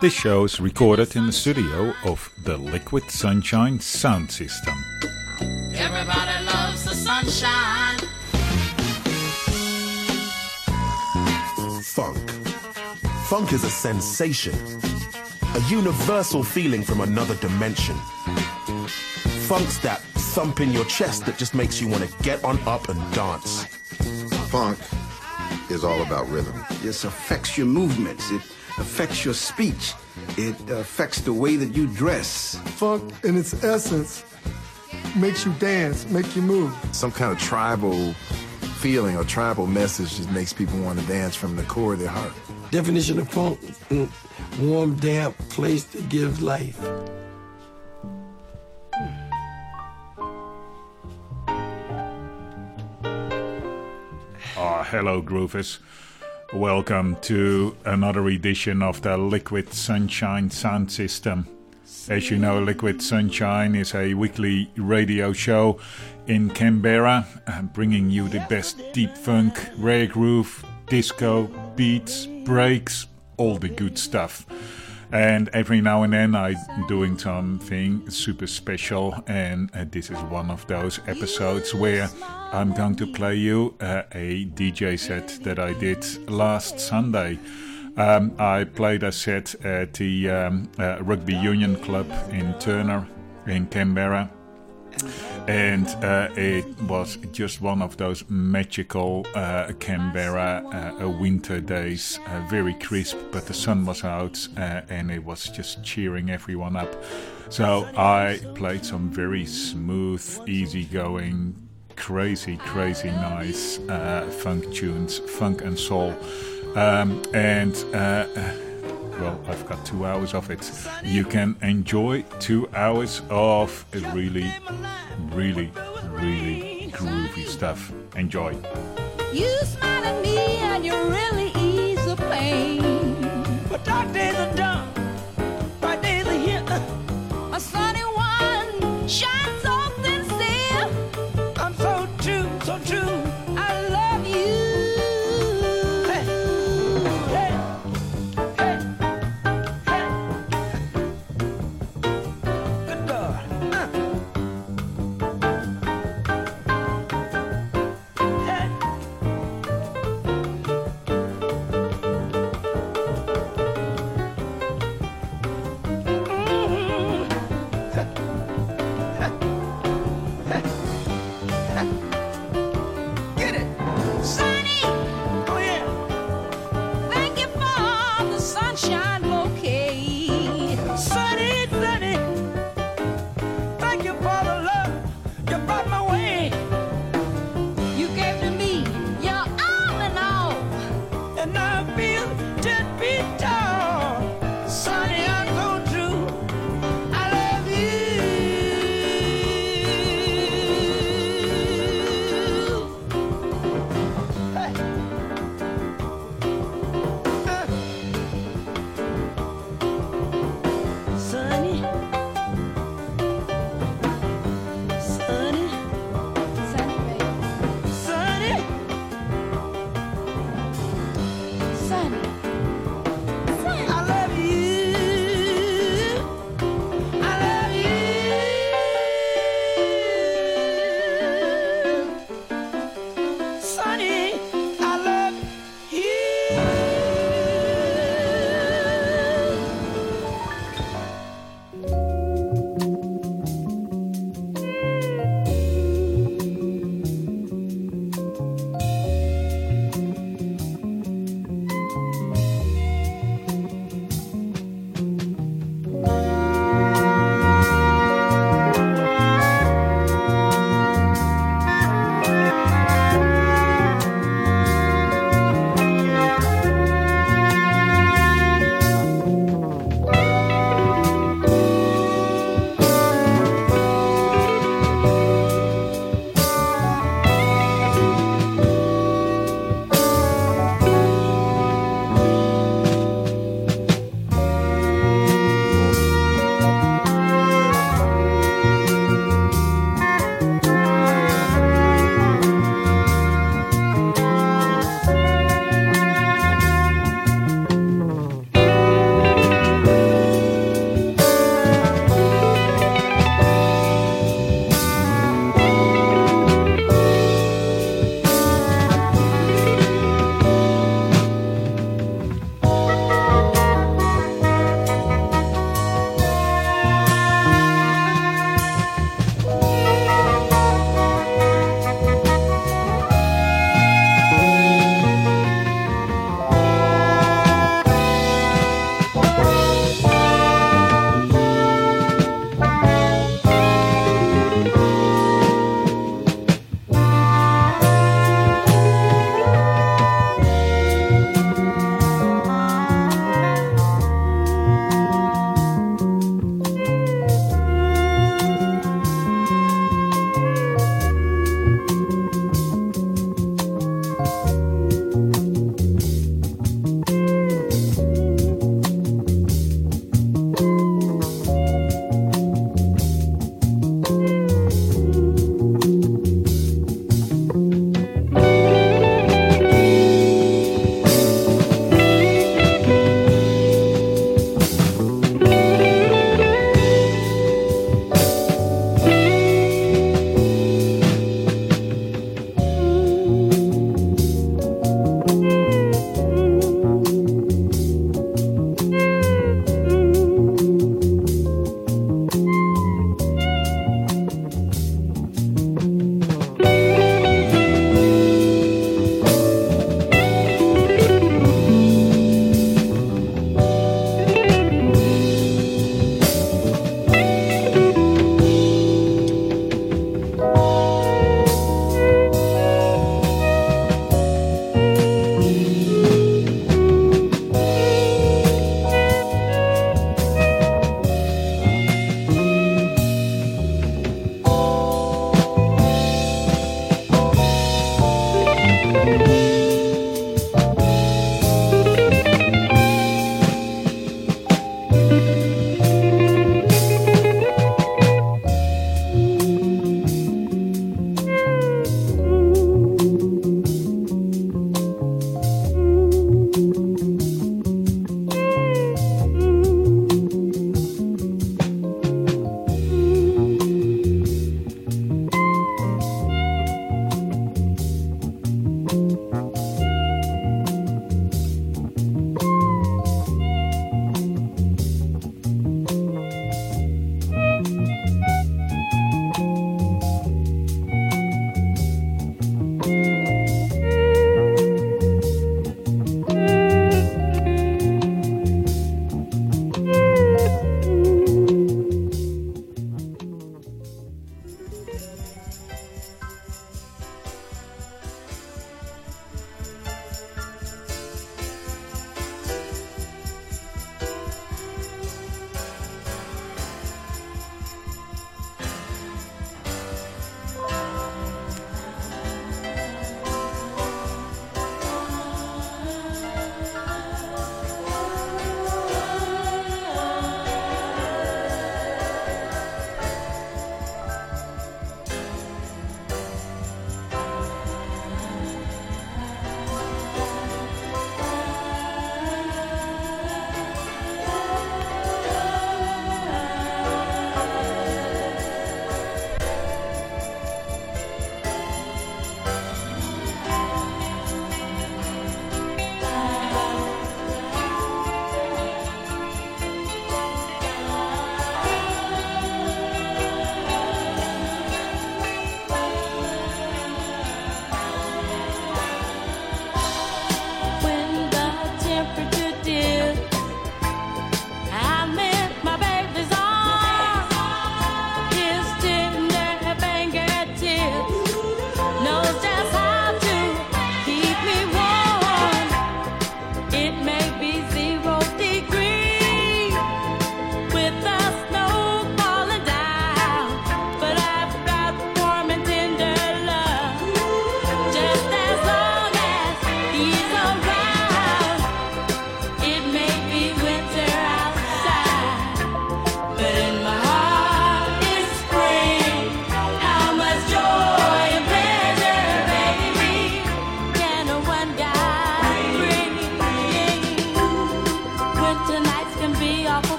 This show is recorded in the studio of the Liquid Sunshine Sound System. Everybody loves the sunshine. Funk. Funk is a sensation, a universal feeling from another dimension. Funk's that thump in your chest that just makes you want to get on up and dance. Funk is all about rhythm. This affects your movements. It affects your speech. It affects the way that you dress. Funk, in its essence, makes you dance, make you move. Some kind of tribal feeling or tribal message just makes people want to dance from the core of their heart. Definition of funk, warm, damp place that gives life. Hello, Groovers. Welcome to another edition of the Liquid Sunshine Sound System. As you know, Liquid Sunshine is a weekly radio show in Canberra, uh, bringing you the best deep funk, rare groove, disco, beats, breaks, all the good stuff. And every now and then I'm doing something super special, and uh, this is one of those episodes where I'm going to play you uh, a DJ set that I did last Sunday. Um, I played a set at the um, uh, Rugby Union Club in Turner in Canberra and uh, it was just one of those magical uh, Canberra uh, winter days, uh, very crisp, but the sun was out uh, and it was just cheering everyone up. So I played some very smooth, easygoing, crazy, crazy nice uh, funk tunes, funk and soul, um, and well, I've got two hours of it. You can enjoy two hours of really, really, really groovy stuff. Enjoy. You smile at me and you really ease the pain. But dark days are done,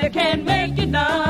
But the pity can't make you done.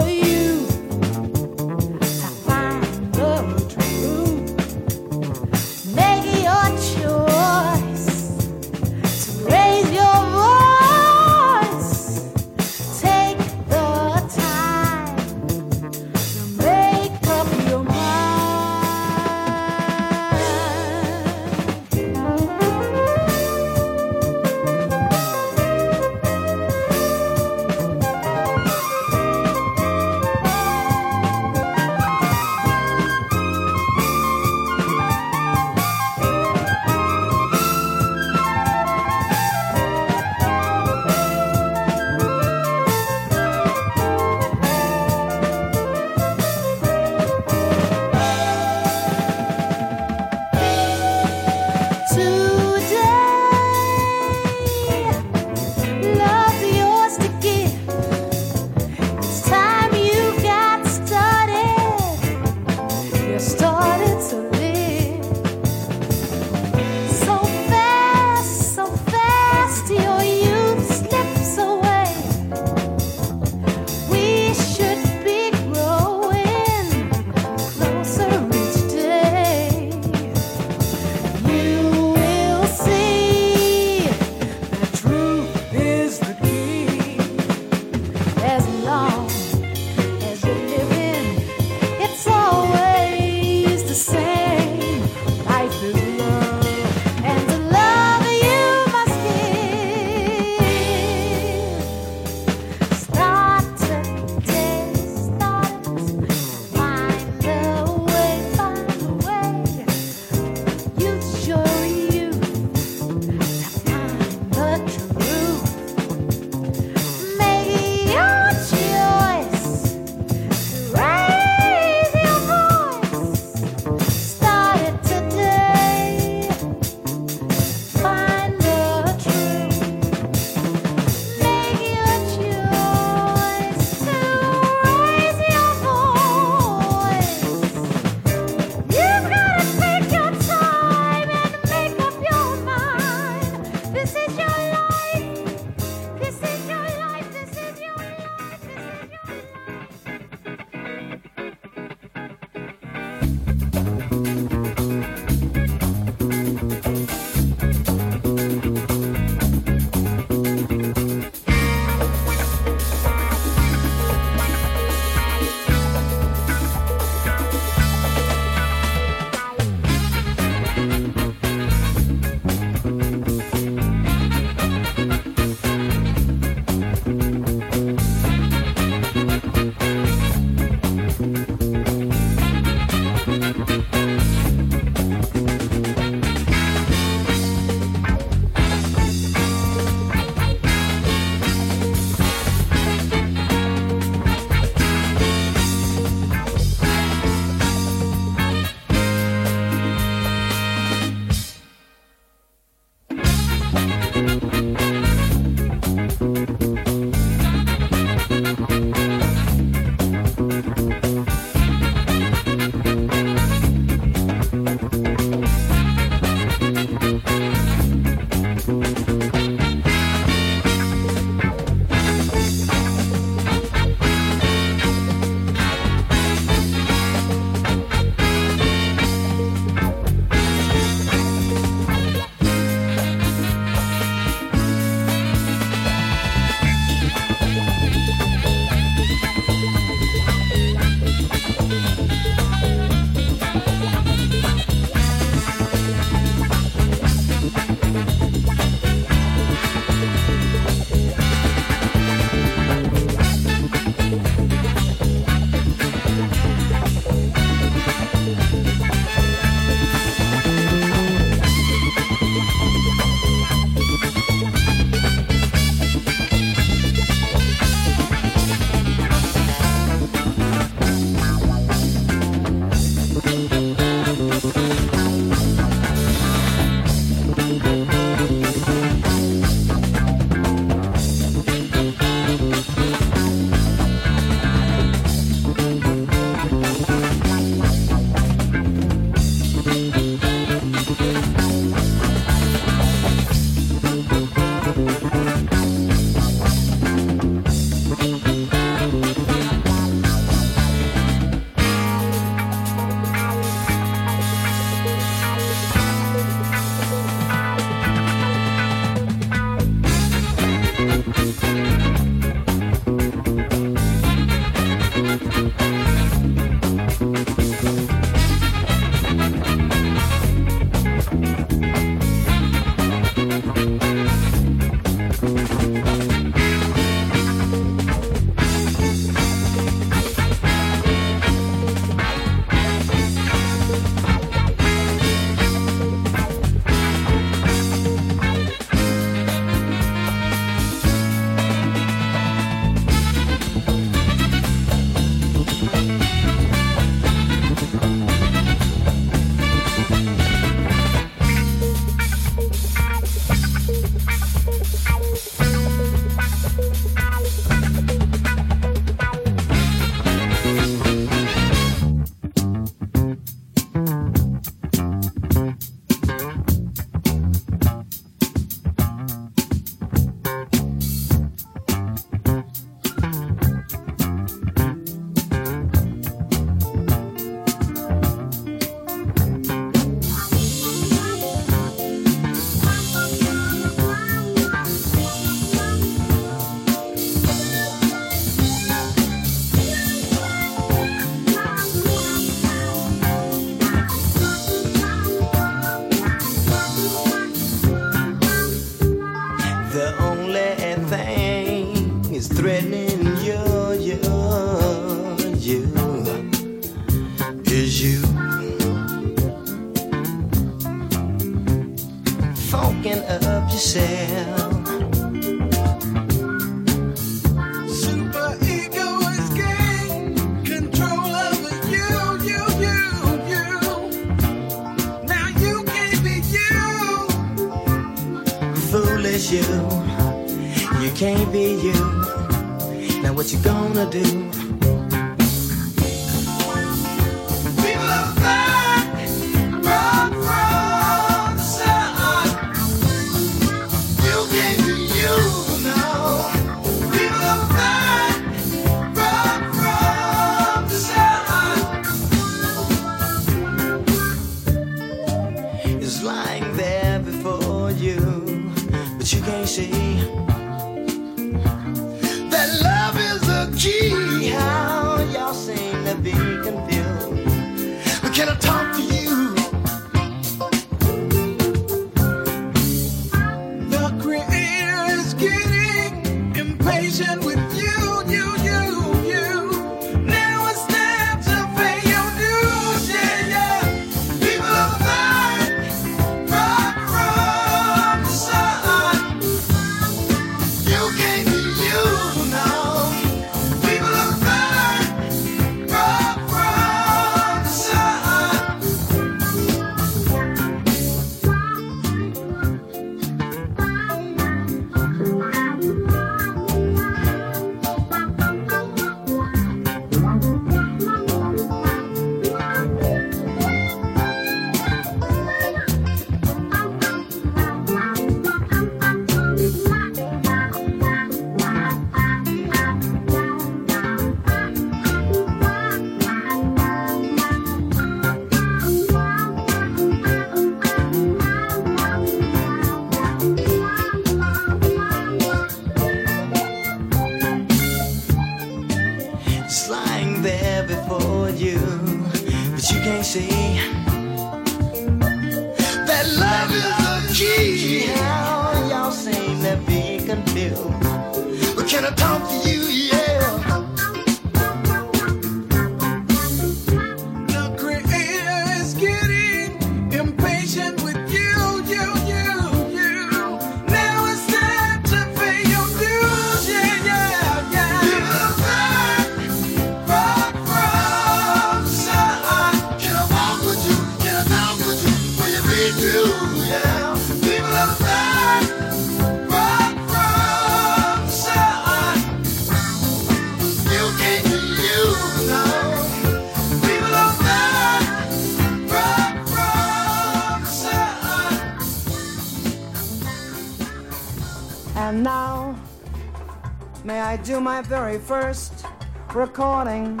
Very first recording?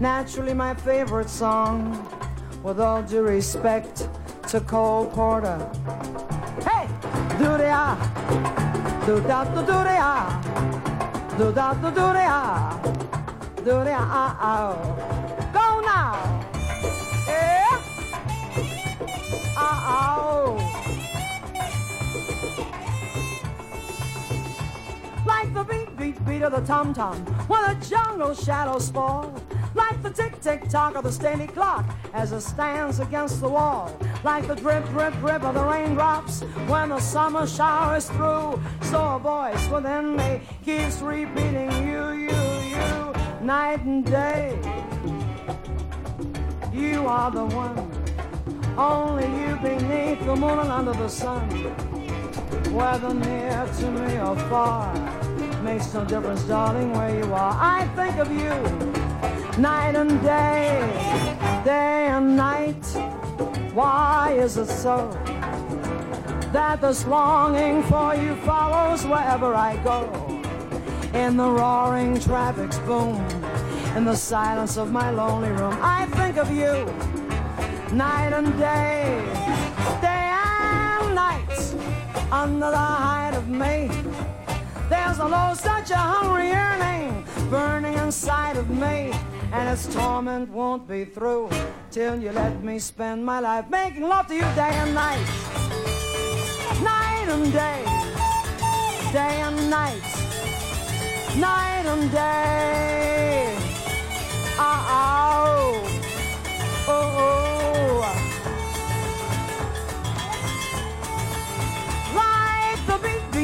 Naturally, my favorite song, with all due respect to Cole Porter. Hey! Do the ah, do da do do the ah, do da do do the ah, do the ah ah the beat, of the tom tom, when the jungle shadows fall, like the tick, tick, tock of the steady clock as it stands against the wall, like the drip, drip, drip of the raindrops when the summer shower is through. So a voice within me keeps repeating, you, you, you, night and day. You are the one, only you beneath the moon and under the sun. Whether near to me or far makes no difference, darling, where you are. I think of you night and day, day and night. Why is it so that this longing for you follows wherever I go? In the roaring traffic's boom, in the silence of my lonely room, I think of you night and day, day and night under the height of May. There's a low, such a hungry yearning burning inside of me. And its torment won't be through till you let me spend my life making love to you day and night. Night and day. Day and night. Night and day. Uh oh. Oh oh.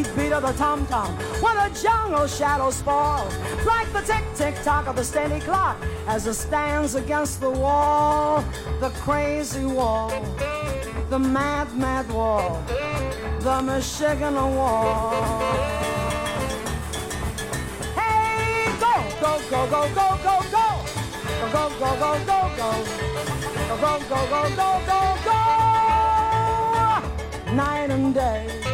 sweet beat of the tom tom. When the jungle shadows fall, like the tick tick tock of the steady clock as it stands against the wall, the crazy wall, the mad, mad wall, the Michigan wall. go, go, go, go, go, go. Go, go, go, go, go, go. Go, go, go, go, go, go, go. Night and day.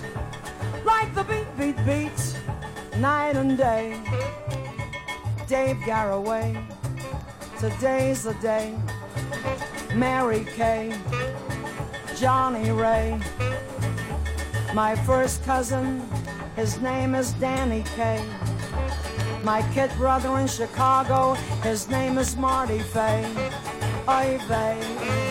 like the beat, beat, beat, night and day. Dave Garroway, today's the day. Mary Kay, Johnnie Ray, my first cousin, his name is Danny Kaye. My kid brother in Chicago, his name is Marty Fay. Oy vey.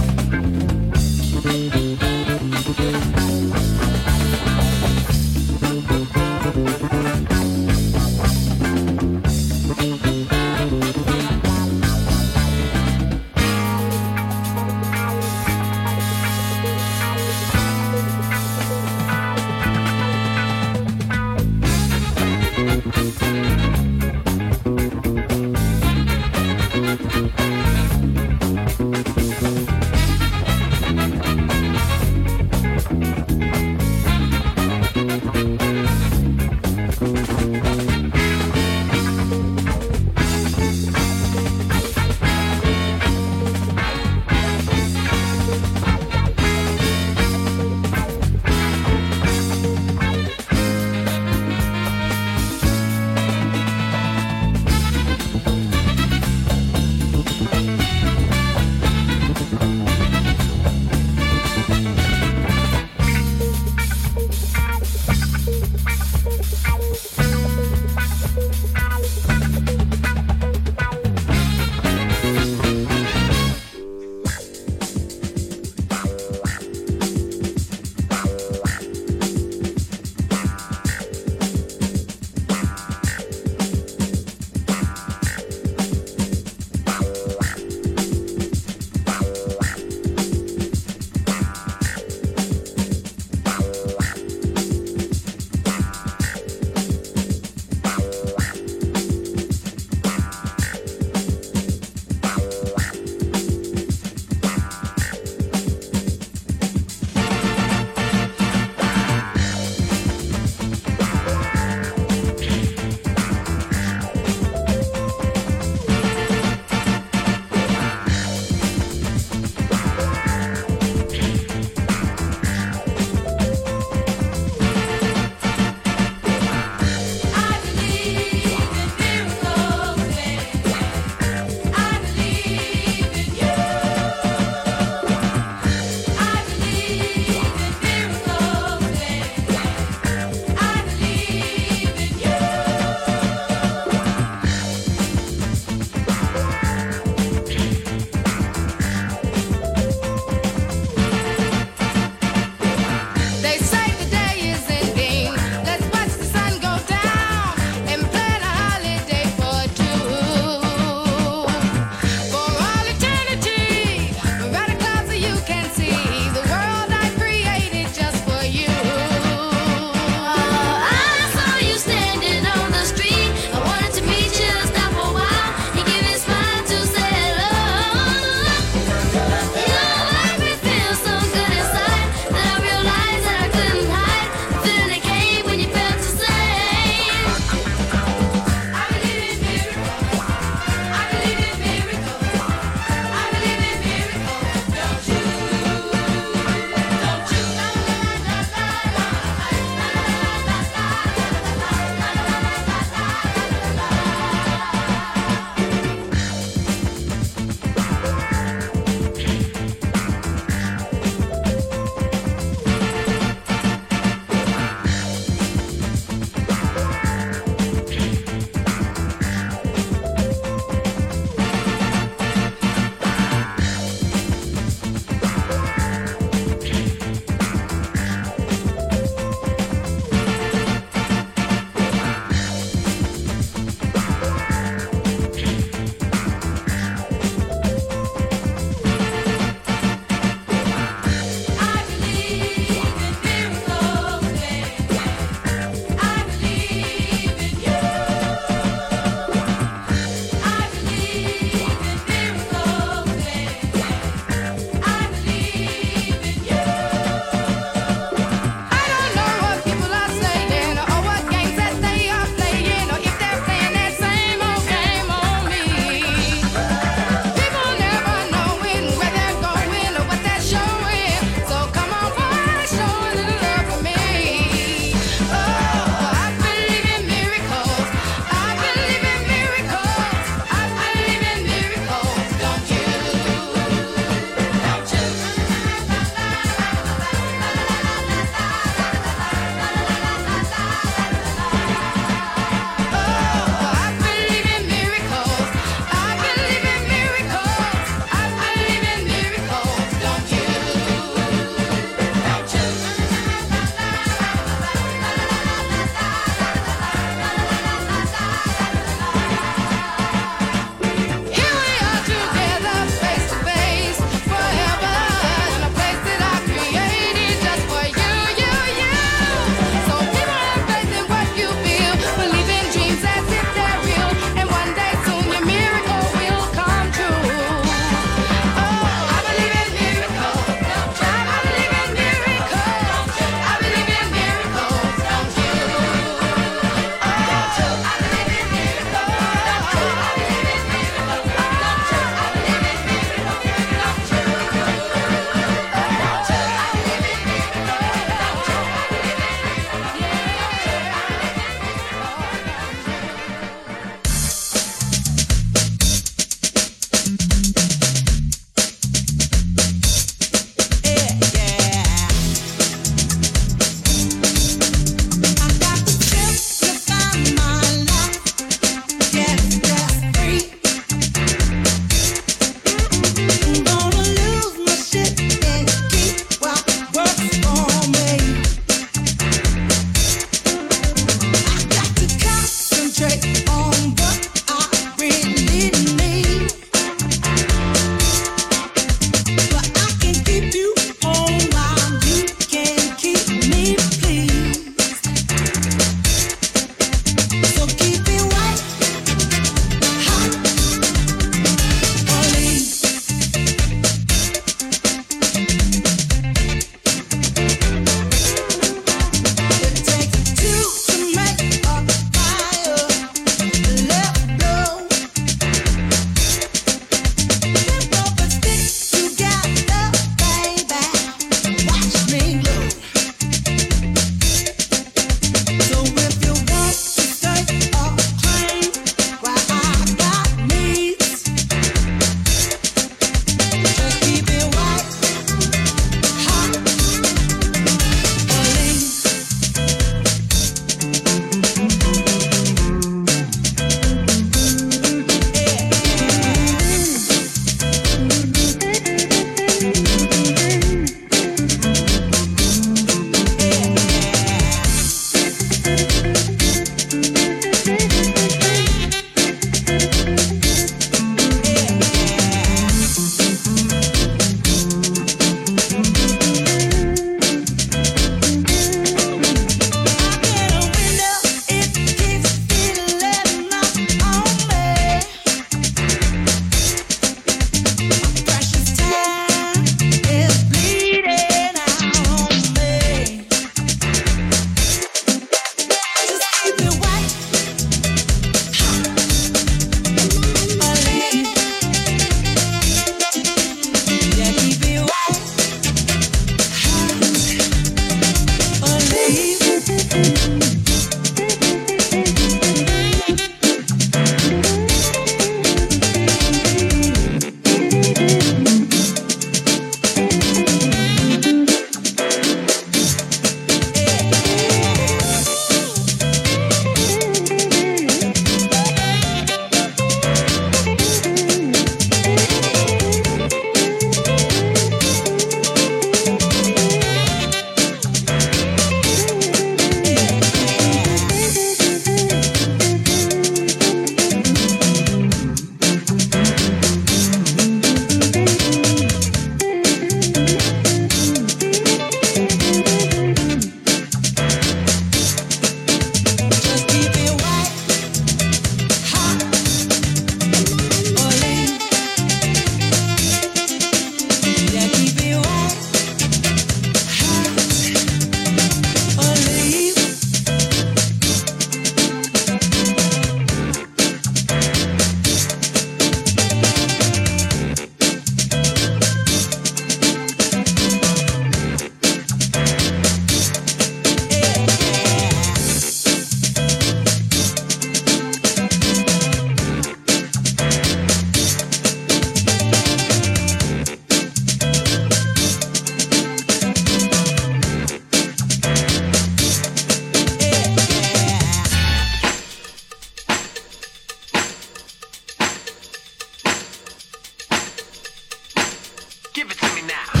give it to me now.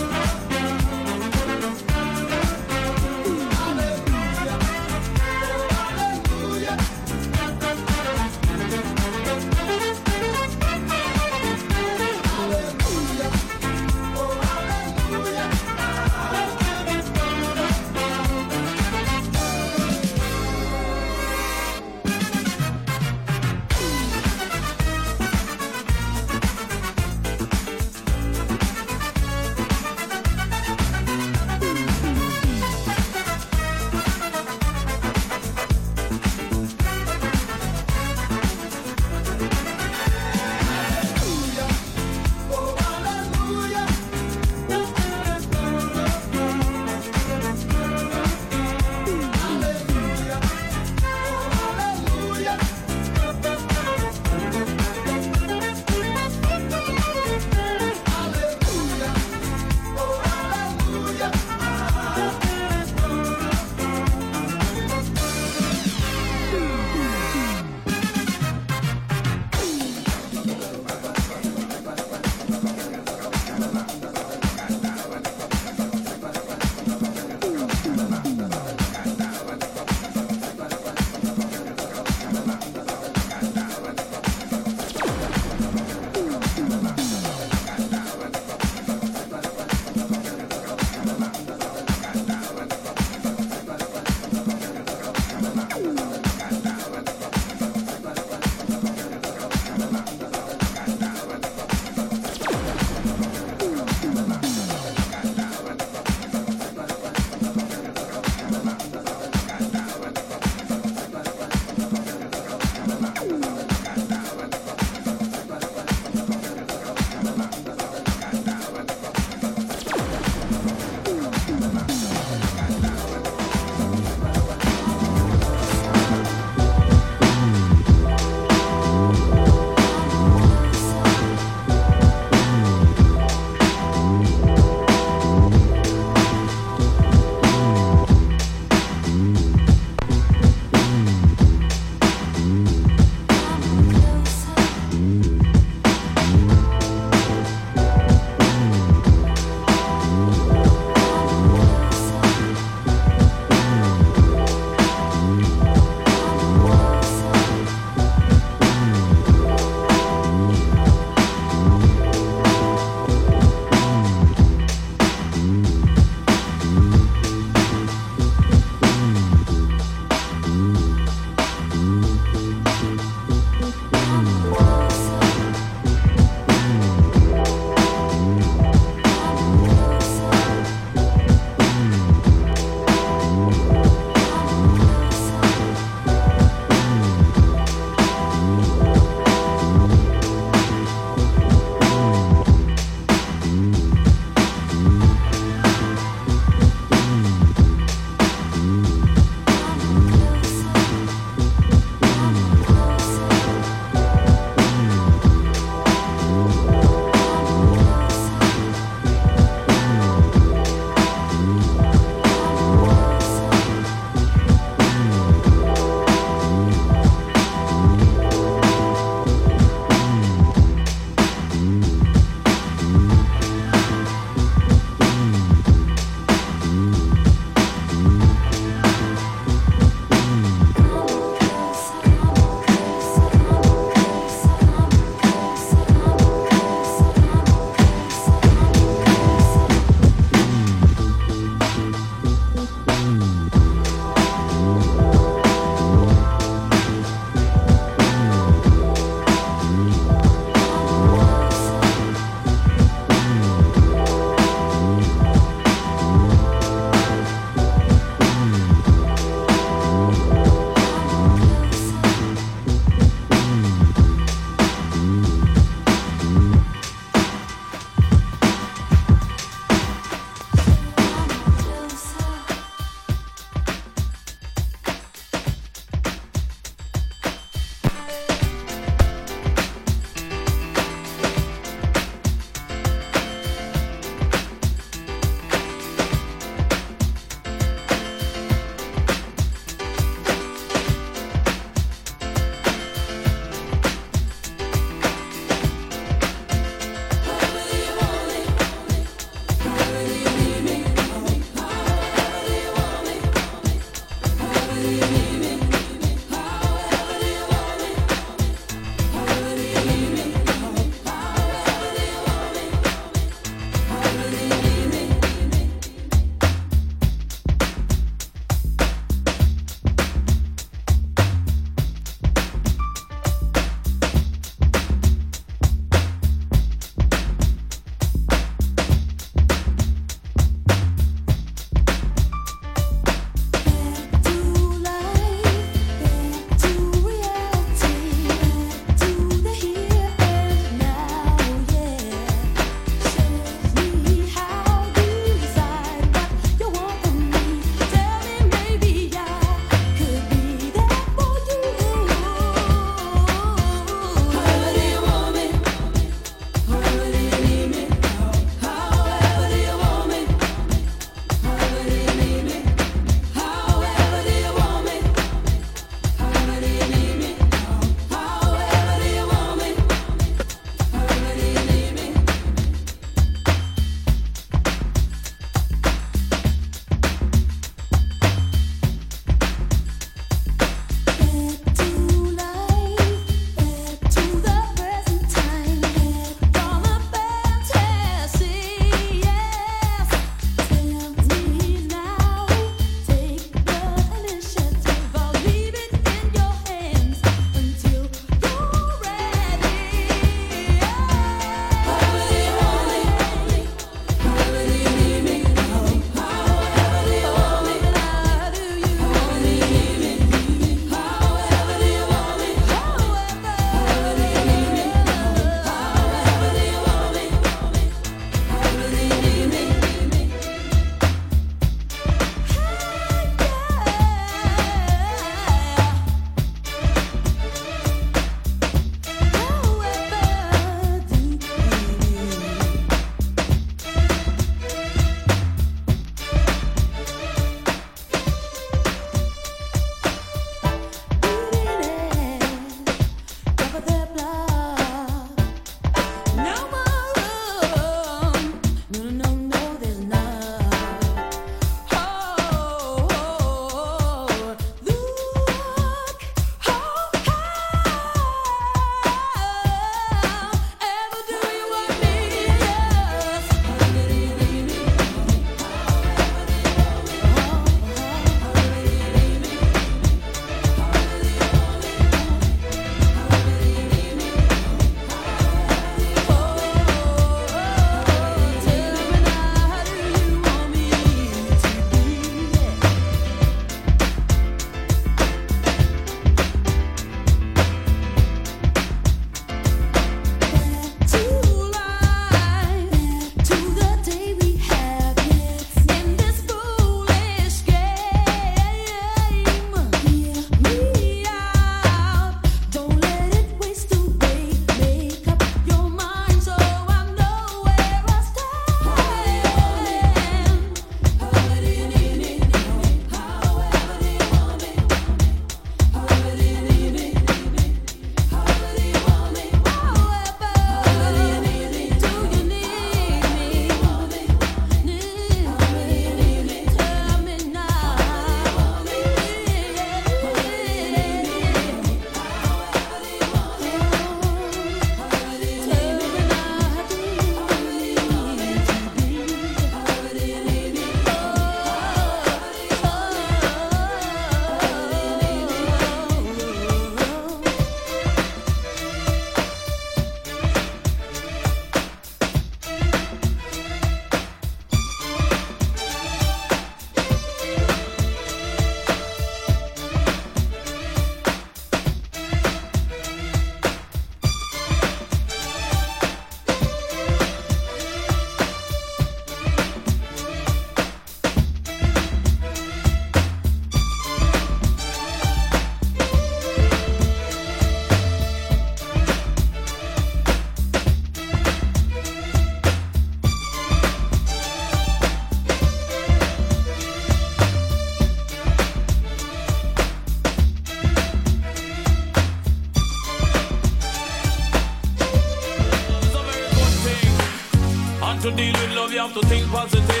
To think. Positive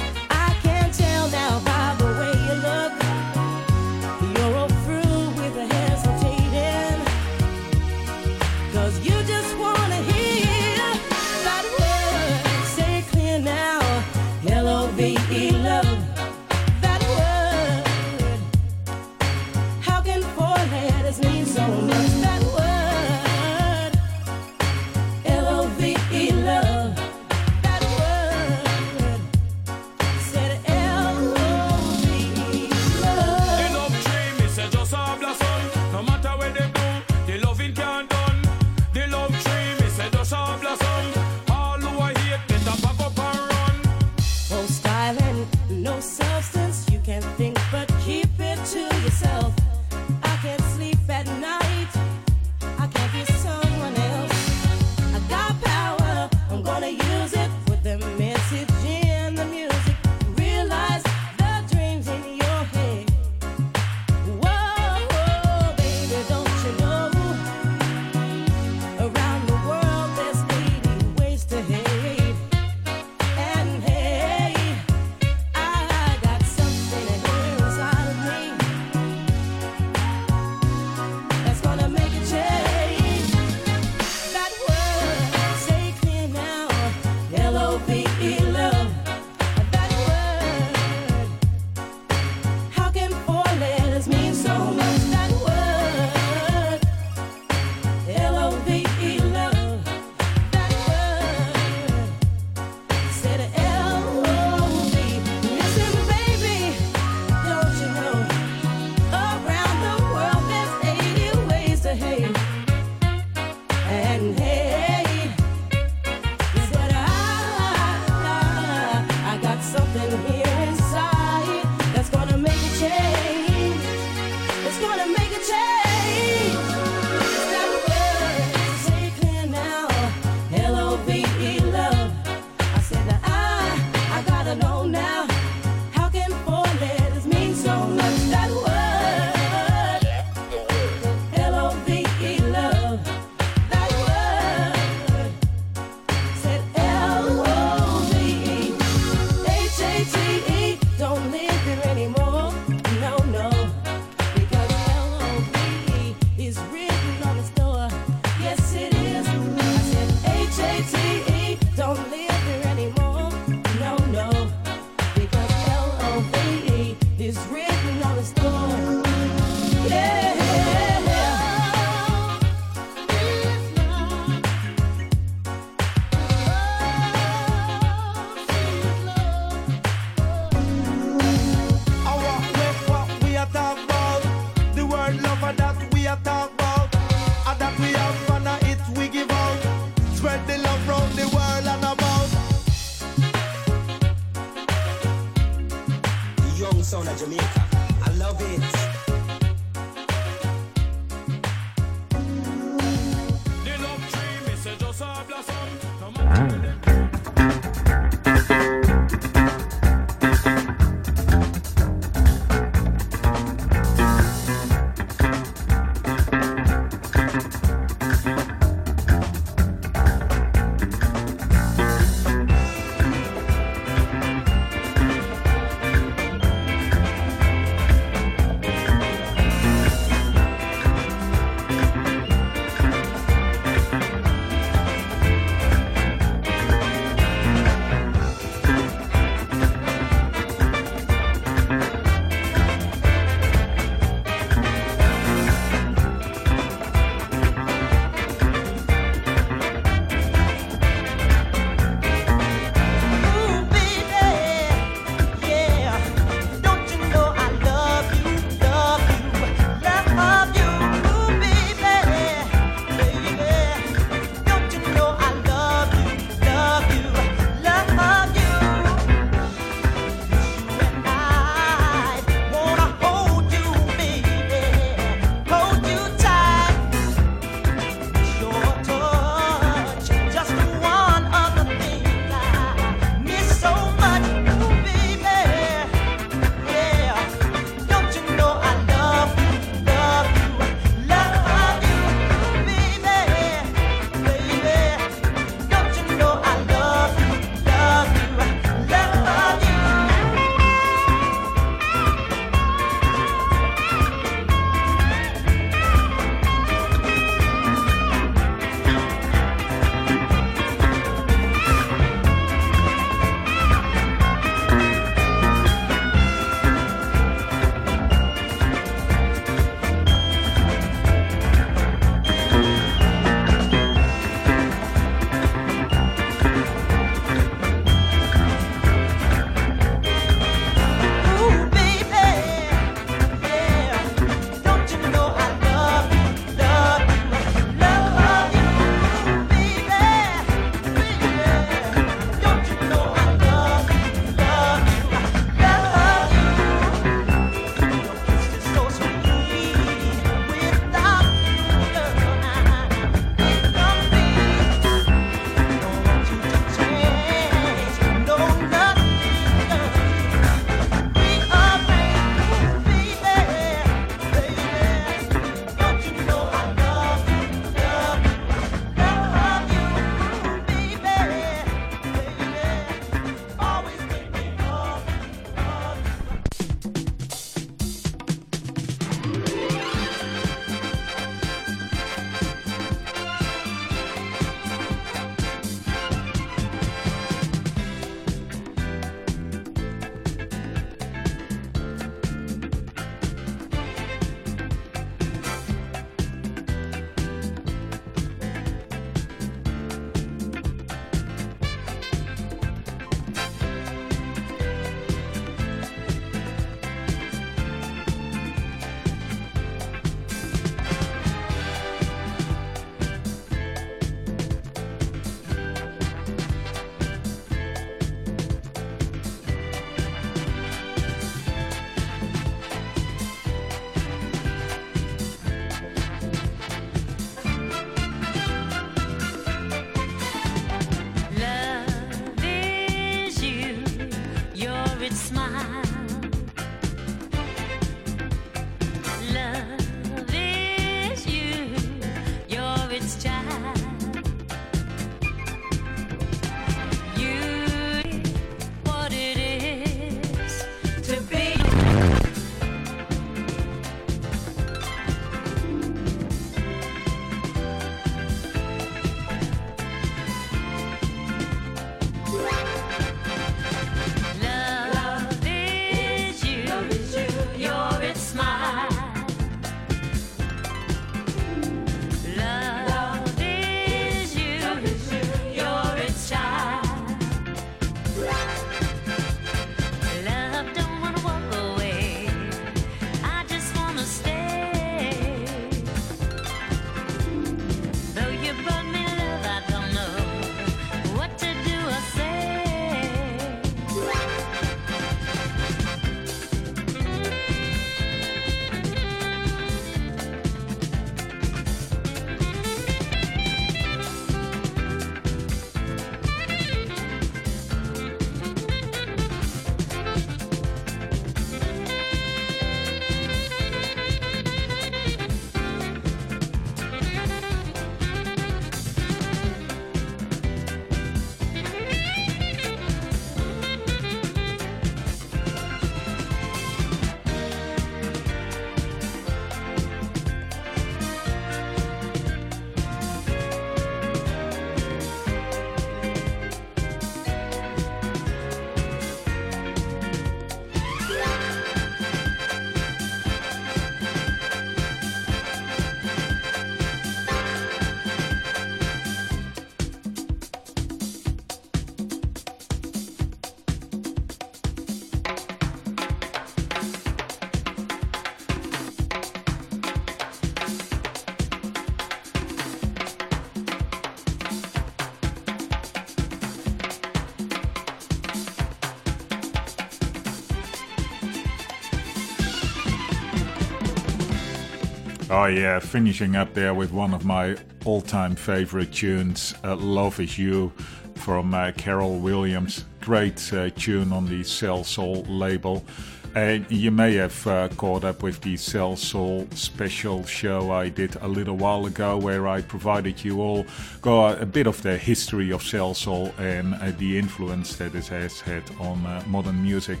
Oh yeah, finishing up there with one of my all-time favorite tunes, uh, "Love Is You," from uh, Carol Williams. Great uh, tune on the Salsoul label. And you may have uh, caught up with the Salsoul special show I did a little while ago, where I provided you all got a bit of the history of Salsoul and uh, the influence that it has had on uh, modern music.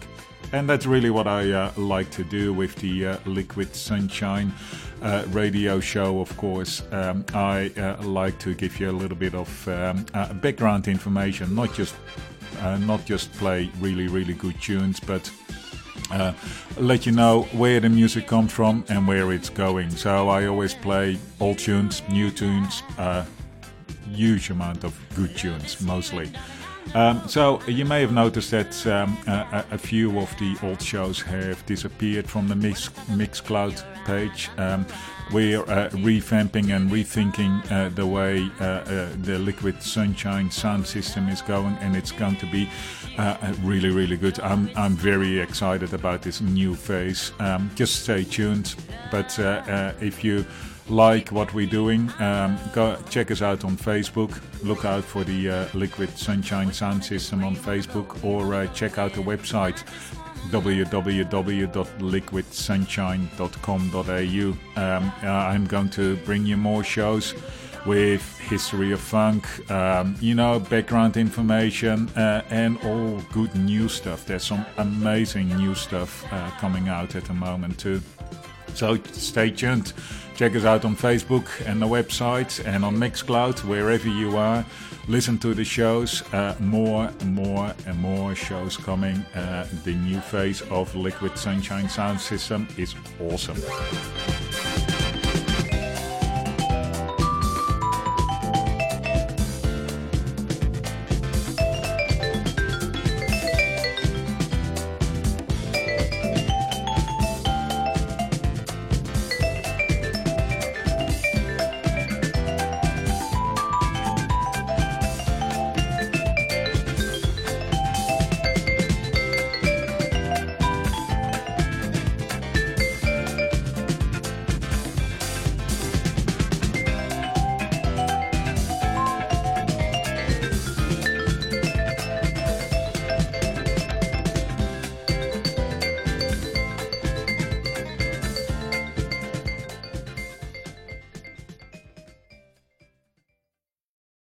And that's really what I uh, like to do with the uh, Liquid Sunshine uh, radio show, of course. Um, I uh, like to give you a little bit of um, uh, background information, not just uh, not just play really, really good tunes, but uh, let you know where the music comes from and where it's going. So I always play old tunes, new tunes, uh, huge amount of good tunes, mostly. Um, so you may have noticed that um, a, a few of the old shows have disappeared from the Mix Mixcloud page. Um, we're uh, revamping and rethinking uh, the way uh, uh, the Liquid Sunshine sound system is going, and it's going to be uh, uh, really, really good. I'm I'm very excited about this new phase. Um, just stay tuned. But if you like what we're doing, um, go check us out on Facebook. Look out for the uh, Liquid Sunshine Sound System on Facebook, or uh, check out the website www.liquidsunshine.com.au. Um, uh, I'm going to bring you more shows with history of funk, um, you know, background information, uh, and all good new stuff. There's some amazing new stuff uh, coming out at the moment too. So stay tuned. Check us out on Facebook and the website and on Mixcloud, wherever you are. Listen to the shows. Uh, more and more and more shows coming. Uh, the new phase of Liquid Sunshine Sound System is awesome.